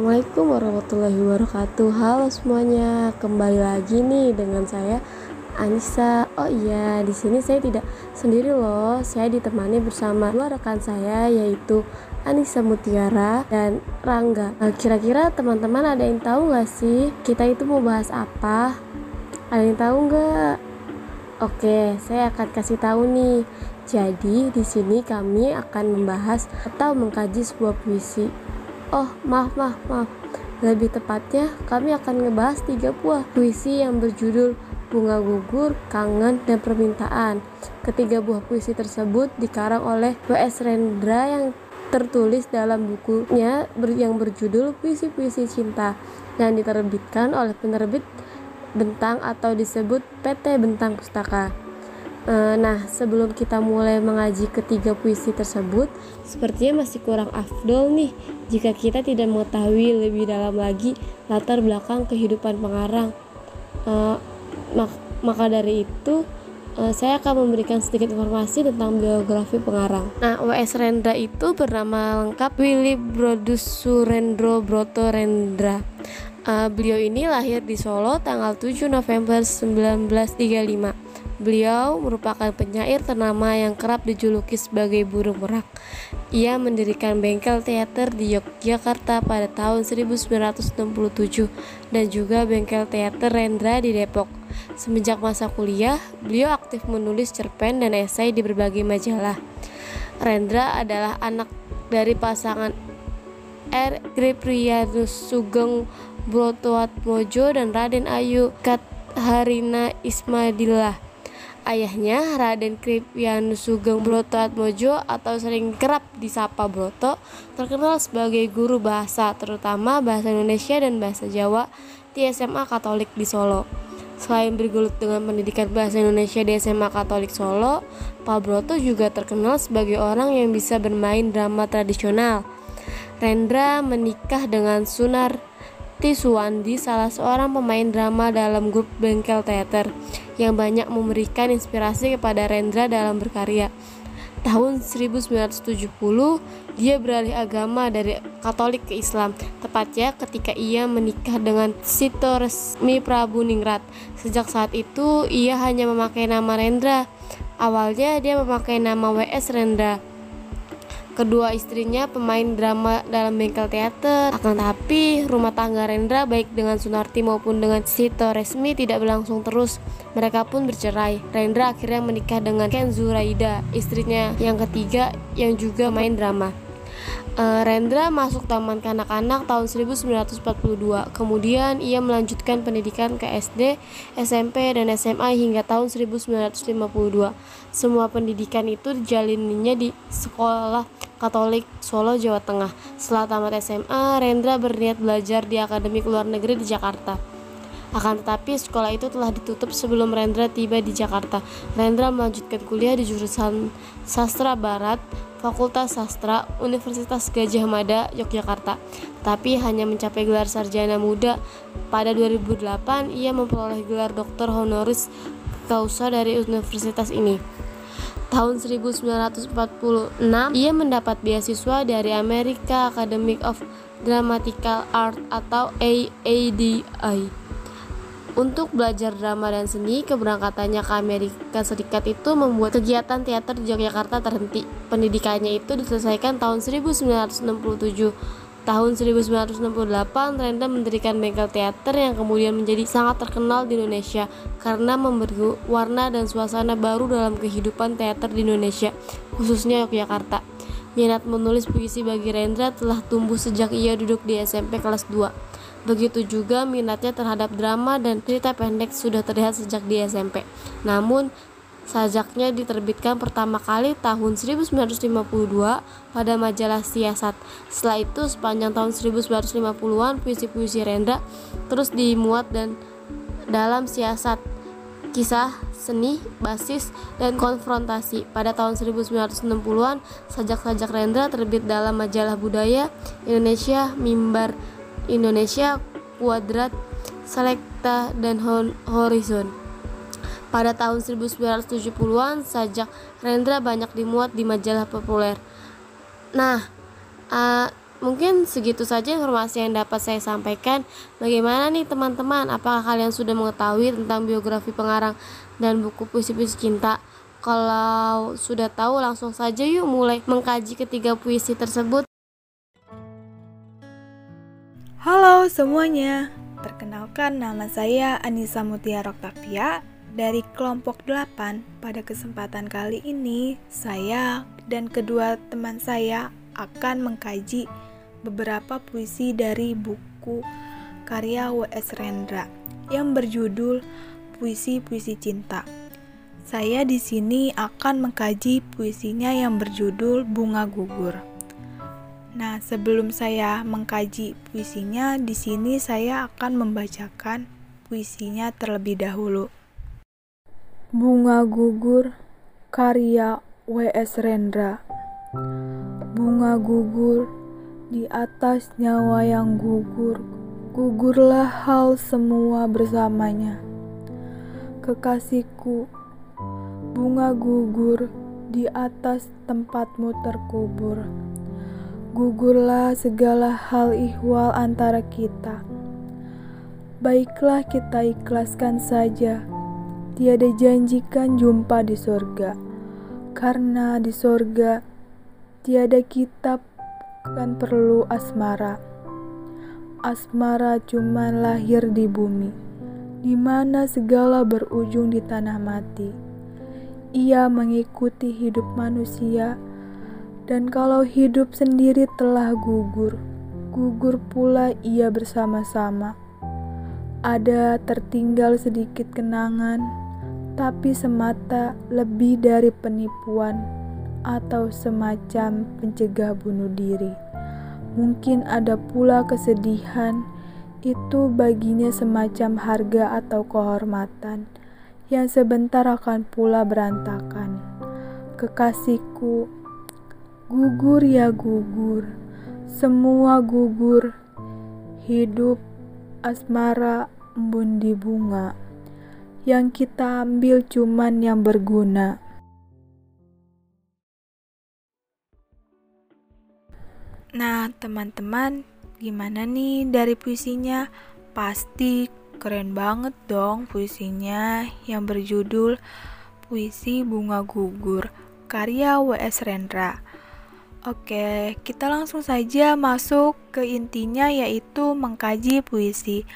Assalamualaikum warahmatullahi wabarakatuh Halo semuanya, kembali lagi nih dengan saya Anissa. Oh iya, di sini saya tidak sendiri loh. Saya ditemani bersama dua rekan saya yaitu Anissa Mutiara dan Rangga. Nah, kira-kira teman-teman ada yang tahu nggak sih kita itu mau bahas apa? Ada yang tahu nggak? Oke, saya akan kasih tahu nih. Jadi di sini kami akan membahas atau mengkaji sebuah puisi Oh, maaf, maaf, maaf. Lebih tepatnya, kami akan ngebahas tiga buah puisi yang berjudul Bunga Gugur, Kangen, dan Permintaan. Ketiga buah puisi tersebut dikarang oleh W.S. Rendra yang tertulis dalam bukunya yang berjudul Puisi-Puisi Cinta yang diterbitkan oleh penerbit Bentang atau disebut PT Bentang Pustaka. Eh, nah, sebelum kita mulai mengaji ketiga puisi tersebut, sepertinya masih kurang afdol nih jika kita tidak mengetahui lebih dalam lagi latar belakang kehidupan pengarang. Mak maka dari itu, uh, saya akan memberikan sedikit informasi tentang biografi pengarang. Nah, W.S. Rendra itu bernama lengkap Willy Brodus Surendro Broto Rendra. Beliau ini lahir di Solo tanggal 7 November 1935 Beliau merupakan penyair ternama yang kerap dijuluki sebagai burung merak. Ia mendirikan bengkel teater di Yogyakarta pada tahun 1967 dan juga bengkel teater Rendra di Depok. Semenjak masa kuliah, beliau aktif menulis cerpen dan esai di berbagai majalah. Rendra adalah anak dari pasangan R. Griprianus Sugeng Brotoatmojo dan Raden Ayu Katharina Ismadillah. Ayahnya Raden Kripianus Sugeng Broto Atmojo atau sering kerap disapa Broto terkenal sebagai guru bahasa terutama bahasa Indonesia dan bahasa Jawa di SMA Katolik di Solo. Selain bergelut dengan pendidikan bahasa Indonesia di SMA Katolik Solo, Pak Broto juga terkenal sebagai orang yang bisa bermain drama tradisional. Rendra menikah dengan Sunar Suwandi, salah seorang pemain drama dalam grup Bengkel Teater yang banyak memberikan inspirasi kepada Rendra dalam berkarya. Tahun 1970, dia beralih agama dari Katolik ke Islam, tepatnya ketika ia menikah dengan Sito Resmi Prabu Ningrat. Sejak saat itu, ia hanya memakai nama Rendra. Awalnya dia memakai nama W.S. Rendra Kedua istrinya pemain drama dalam bengkel teater. Akan tapi rumah tangga Rendra baik dengan Sunarti maupun dengan Sito Resmi tidak berlangsung terus. Mereka pun bercerai. Rendra akhirnya menikah dengan Ken Zuraida, istrinya yang ketiga yang juga main drama. Uh, Rendra masuk taman kanak-kanak tahun 1942. Kemudian ia melanjutkan pendidikan ke SD, SMP, dan SMA hingga tahun 1952. Semua pendidikan itu dijalininya di sekolah Katolik Solo, Jawa Tengah. Setelah tamat SMA, Rendra berniat belajar di Akademi Luar Negeri di Jakarta. Akan tetapi sekolah itu telah ditutup sebelum Rendra tiba di Jakarta. Rendra melanjutkan kuliah di jurusan Sastra Barat, Fakultas Sastra, Universitas Gajah Mada, Yogyakarta. Tapi hanya mencapai gelar sarjana muda. Pada 2008, ia memperoleh gelar doktor honoris causa dari universitas ini tahun 1946 ia mendapat beasiswa dari America Academy of Dramatical Art atau AADI untuk belajar drama dan seni, keberangkatannya ke Amerika Serikat itu membuat kegiatan teater di Yogyakarta terhenti. Pendidikannya itu diselesaikan tahun 1967 Tahun 1968, Renda mendirikan bengkel teater yang kemudian menjadi sangat terkenal di Indonesia karena memberi warna dan suasana baru dalam kehidupan teater di Indonesia, khususnya Yogyakarta. Minat menulis puisi bagi Rendra telah tumbuh sejak ia duduk di SMP kelas 2. Begitu juga minatnya terhadap drama dan cerita pendek sudah terlihat sejak di SMP. Namun, Sajaknya diterbitkan pertama kali tahun 1952 pada majalah Siasat. Setelah itu sepanjang tahun 1950-an puisi-puisi Rendra terus dimuat dan dalam Siasat kisah seni, basis, dan konfrontasi. Pada tahun 1960-an, sajak-sajak Rendra terbit dalam majalah budaya Indonesia, Mimbar Indonesia, Kuadrat, Selekta, dan Horizon. Pada tahun 1970-an, sajak Rendra banyak dimuat di majalah populer. Nah, uh, Mungkin segitu saja informasi yang dapat saya sampaikan. Bagaimana nih teman-teman? Apakah kalian sudah mengetahui tentang biografi pengarang dan buku puisi-puisi cinta? Kalau sudah tahu langsung saja yuk mulai mengkaji ketiga puisi tersebut. Halo semuanya, perkenalkan nama saya Anissa Mutiara Octavia dari kelompok 8. Pada kesempatan kali ini, saya dan kedua teman saya akan mengkaji beberapa puisi dari buku karya W.S. Rendra yang berjudul Puisi-puisi Cinta. Saya di sini akan mengkaji puisinya yang berjudul Bunga Gugur. Nah, sebelum saya mengkaji puisinya, di sini saya akan membacakan puisinya terlebih dahulu. Bunga Gugur karya W.S. Rendra. Bunga gugur di atas nyawa yang gugur, gugurlah hal semua bersamanya. Kekasihku, bunga gugur di atas tempatmu terkubur. Gugurlah segala hal ihwal antara kita. Baiklah kita ikhlaskan saja, tiada janjikan jumpa di sorga. Karena di sorga, tiada kitab kan perlu asmara. Asmara cuma lahir di bumi, di mana segala berujung di tanah mati. Ia mengikuti hidup manusia, dan kalau hidup sendiri telah gugur, gugur pula ia bersama-sama. Ada tertinggal sedikit kenangan, tapi semata lebih dari penipuan atau semacam pencegah bunuh diri. Mungkin ada pula kesedihan, itu baginya semacam harga atau kehormatan yang sebentar akan pula berantakan. Kekasihku, gugur ya gugur, semua gugur, hidup, asmara, embun di bunga. Yang kita ambil cuman yang berguna. Nah, teman-teman, gimana nih dari puisinya? Pasti keren banget dong puisinya yang berjudul Puisi Bunga Gugur karya W.S. Rendra. Oke, kita langsung saja masuk ke intinya yaitu mengkaji puisi.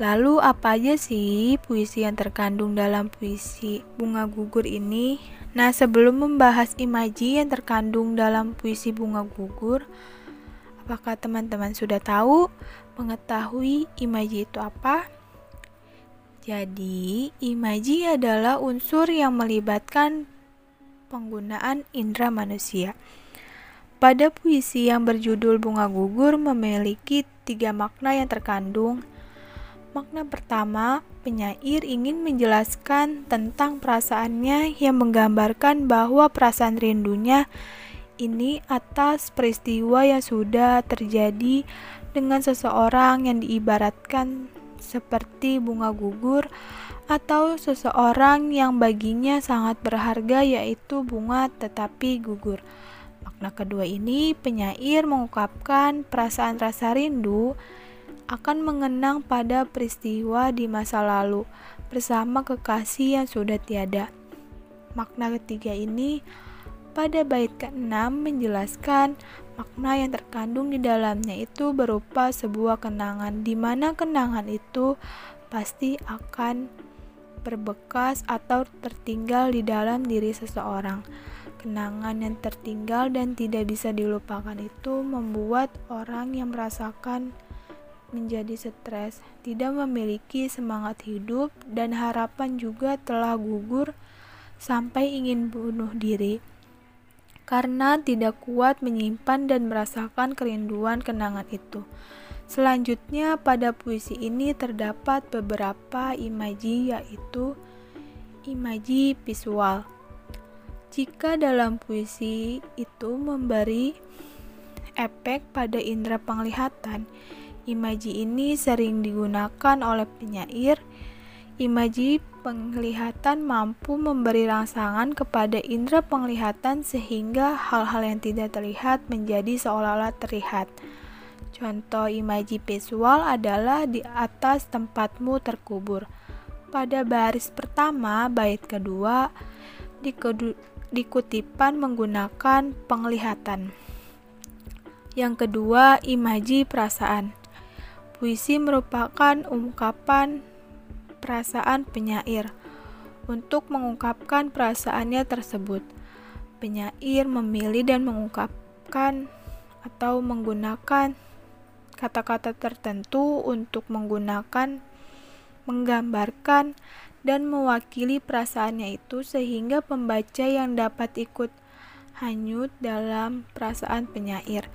Lalu apa aja sih puisi yang terkandung dalam puisi Bunga Gugur ini? Nah, sebelum membahas imaji yang terkandung dalam puisi Bunga Gugur, Apakah teman-teman sudah tahu mengetahui imaji itu apa? Jadi, imaji adalah unsur yang melibatkan penggunaan indera manusia. Pada puisi yang berjudul Bunga Gugur memiliki tiga makna yang terkandung. Makna pertama, penyair ingin menjelaskan tentang perasaannya yang menggambarkan bahwa perasaan rindunya ini atas peristiwa yang sudah terjadi dengan seseorang yang diibaratkan seperti bunga gugur atau seseorang yang baginya sangat berharga yaitu bunga tetapi gugur. Makna kedua ini penyair mengungkapkan perasaan rasa rindu akan mengenang pada peristiwa di masa lalu bersama kekasih yang sudah tiada. Makna ketiga ini pada bait ke-6 menjelaskan makna yang terkandung di dalamnya itu berupa sebuah kenangan di mana kenangan itu pasti akan berbekas atau tertinggal di dalam diri seseorang. Kenangan yang tertinggal dan tidak bisa dilupakan itu membuat orang yang merasakan menjadi stres, tidak memiliki semangat hidup, dan harapan juga telah gugur sampai ingin bunuh diri karena tidak kuat menyimpan dan merasakan kerinduan kenangan itu. Selanjutnya, pada puisi ini terdapat beberapa imaji, yaitu imaji visual. Jika dalam puisi itu memberi efek pada indera penglihatan, imaji ini sering digunakan oleh penyair Imaji penglihatan mampu memberi rangsangan kepada indera penglihatan sehingga hal-hal yang tidak terlihat menjadi seolah-olah terlihat. Contoh imaji visual adalah di atas tempatmu terkubur. Pada baris pertama, bait kedua dikutipan menggunakan penglihatan. Yang kedua, imaji perasaan. Puisi merupakan ungkapan perasaan penyair. Untuk mengungkapkan perasaannya tersebut, penyair memilih dan mengungkapkan atau menggunakan kata-kata tertentu untuk menggunakan, menggambarkan, dan mewakili perasaannya itu sehingga pembaca yang dapat ikut hanyut dalam perasaan penyair.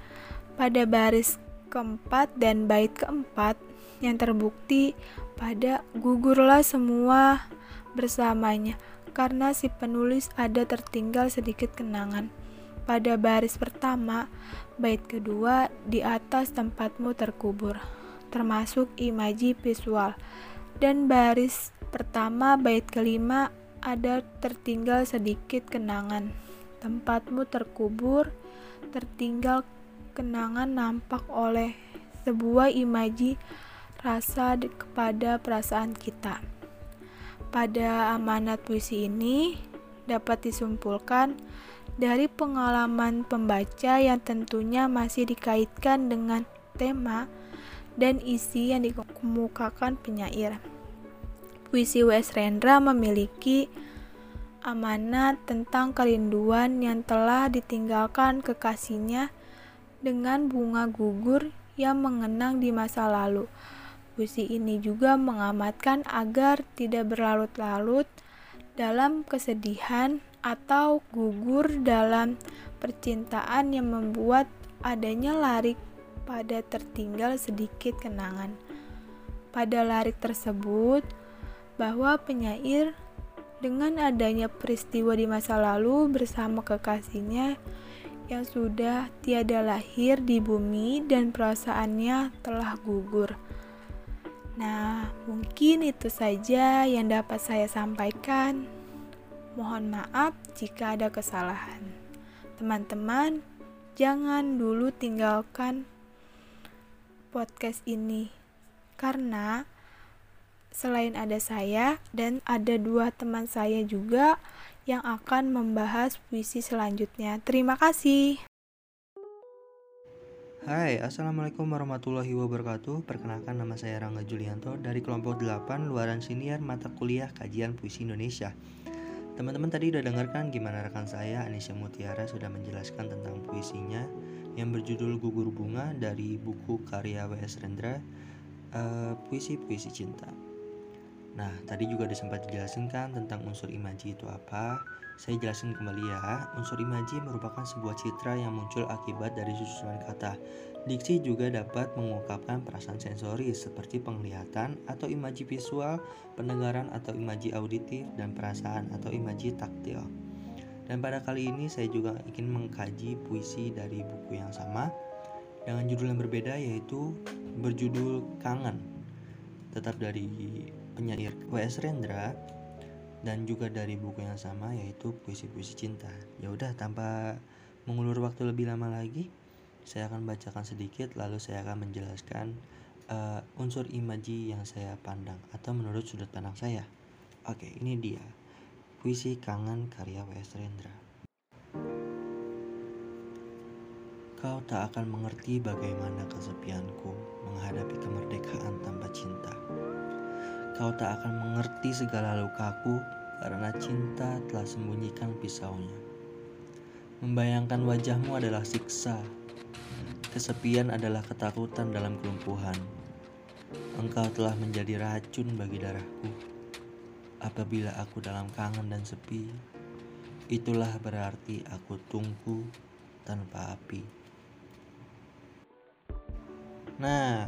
Pada baris keempat dan bait keempat yang terbukti pada gugurlah semua bersamanya karena si penulis ada tertinggal sedikit kenangan. Pada baris pertama, bait kedua di atas tempatmu terkubur, termasuk imaji visual. Dan baris pertama bait kelima ada tertinggal sedikit kenangan. Tempatmu terkubur, tertinggal kenangan nampak oleh sebuah imaji rasa kepada perasaan kita. Pada amanat puisi ini dapat disimpulkan dari pengalaman pembaca yang tentunya masih dikaitkan dengan tema dan isi yang dikemukakan penyair. Puisi W.S. Rendra memiliki amanat tentang kerinduan yang telah ditinggalkan kekasihnya dengan bunga gugur yang mengenang di masa lalu. Puisi ini juga mengamatkan agar tidak berlarut-larut dalam kesedihan atau gugur dalam percintaan yang membuat adanya larik pada tertinggal sedikit kenangan. Pada larik tersebut, bahwa penyair dengan adanya peristiwa di masa lalu bersama kekasihnya yang sudah tiada lahir di bumi dan perasaannya telah gugur. Nah, mungkin itu saja yang dapat saya sampaikan. Mohon maaf jika ada kesalahan. Teman-teman, jangan dulu tinggalkan podcast ini karena selain ada saya dan ada dua teman saya juga yang akan membahas puisi selanjutnya. Terima kasih. Hai, Assalamualaikum warahmatullahi wabarakatuh Perkenalkan nama saya Rangga Julianto Dari kelompok 8 Luaran Siniar Mata Kuliah Kajian Puisi Indonesia Teman-teman tadi udah dengarkan gimana rekan saya Anisya Mutiara sudah menjelaskan tentang puisinya yang berjudul Gugur Bunga dari buku karya W.S. Rendra uh, Puisi-Puisi Cinta. Nah, tadi juga ada sempat dijelaskan kan tentang unsur imaji itu apa. Saya jelasin kembali ya. Unsur imaji merupakan sebuah citra yang muncul akibat dari susunan kata Diksi juga dapat mengungkapkan perasaan sensoris seperti penglihatan atau imaji visual, pendengaran atau imaji auditif, dan perasaan atau imaji taktil. Dan pada kali ini saya juga ingin mengkaji puisi dari buku yang sama dengan judul yang berbeda yaitu berjudul Kangen. Tetap dari penyair W.S. Rendra dan juga dari buku yang sama yaitu puisi-puisi cinta. Ya udah tanpa mengulur waktu lebih lama lagi, saya akan bacakan sedikit lalu saya akan menjelaskan uh, unsur imaji yang saya pandang atau menurut sudut pandang saya. Oke, ini dia. Puisi Kangen karya W.S. Rendra. Kau tak akan mengerti bagaimana kesepianku menghadapi kemerdekaan tanpa cinta. Kau tak akan mengerti segala lukaku karena cinta telah sembunyikan pisaunya. Membayangkan wajahmu adalah siksa Kesepian adalah ketakutan dalam kelumpuhan. Engkau telah menjadi racun bagi darahku. Apabila aku dalam kangen dan sepi, itulah berarti aku tunggu tanpa api. Nah,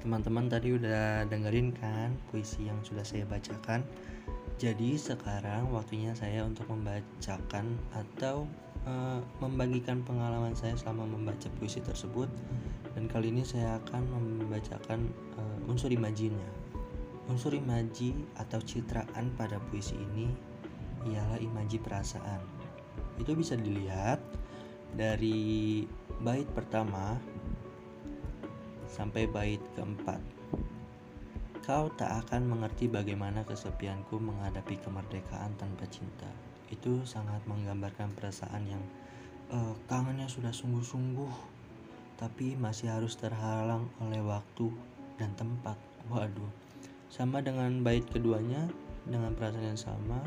teman-teman tadi udah dengerin kan puisi yang sudah saya bacakan. Jadi sekarang waktunya saya untuk membacakan atau uh, membagikan pengalaman saya selama membaca puisi tersebut dan kali ini saya akan membacakan uh, unsur imajinya Unsur imaji atau citraan pada puisi ini ialah imaji perasaan. Itu bisa dilihat dari bait pertama sampai bait keempat. Kau tak akan mengerti bagaimana kesepianku menghadapi kemerdekaan tanpa cinta. Itu sangat menggambarkan perasaan yang uh, kangennya sudah sungguh-sungguh, tapi masih harus terhalang oleh waktu dan tempat. Waduh, sama dengan bait keduanya dengan perasaan yang sama.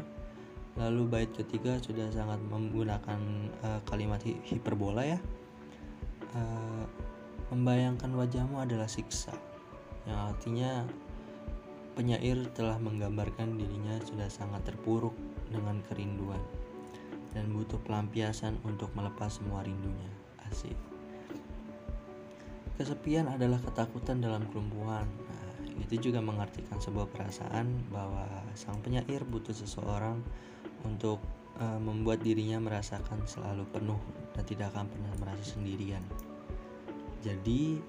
Lalu bait ketiga sudah sangat menggunakan uh, kalimat hi hiperbola ya. Uh, membayangkan wajahmu adalah siksa, yang artinya penyair telah menggambarkan dirinya sudah sangat terpuruk dengan kerinduan dan butuh pelampiasan untuk melepas semua rindunya. Asik. Kesepian adalah ketakutan dalam kelumpuhan. Nah, itu juga mengartikan sebuah perasaan bahwa sang penyair butuh seseorang untuk uh, membuat dirinya merasakan selalu penuh dan tidak akan pernah merasa sendirian. Jadi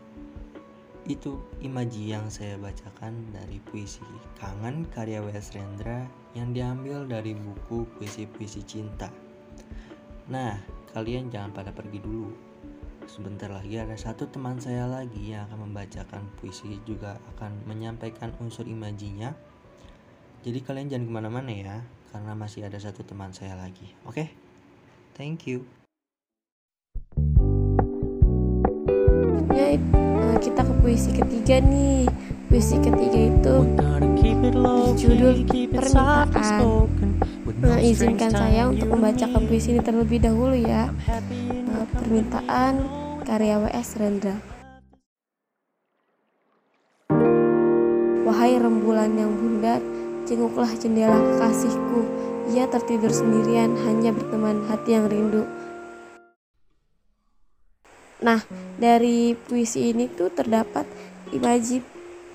itu imaji yang saya bacakan dari puisi Kangen karya W.S. Rendra yang diambil dari buku puisi-puisi cinta. Nah, kalian jangan pada pergi dulu. Sebentar lagi ada satu teman saya lagi yang akan membacakan puisi juga akan menyampaikan unsur imajinya. Jadi kalian jangan ke mana-mana ya, karena masih ada satu teman saya lagi. Oke, okay? thank you. Ya, kita ke puisi ketiga nih. Puisi ketiga itu judul Permintaan. Nah, izinkan saya untuk membacakan puisi ini terlebih dahulu ya. Nah, permintaan karya W.S. Rendra. Wahai rembulan yang bundar, jenguklah jendela kekasihku. Ia tertidur sendirian, hanya berteman hati yang rindu. Nah, dari puisi ini tuh terdapat imaji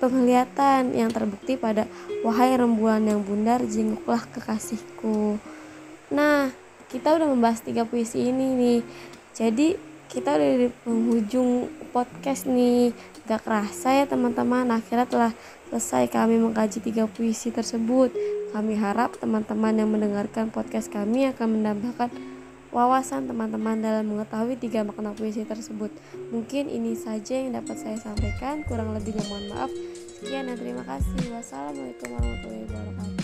penglihatan yang terbukti pada wahai rembulan yang bundar jenguklah kekasihku. Nah, kita udah membahas tiga puisi ini nih. Jadi kita udah di penghujung podcast nih. Gak kerasa ya teman-teman, akhirnya telah selesai kami mengkaji tiga puisi tersebut. Kami harap teman-teman yang mendengarkan podcast kami akan menambahkan wawasan teman-teman dalam mengetahui tiga makna puisi tersebut. Mungkin ini saja yang dapat saya sampaikan, kurang lebihnya mohon maaf. Sekian dan terima kasih. Wassalamualaikum warahmatullahi wabarakatuh.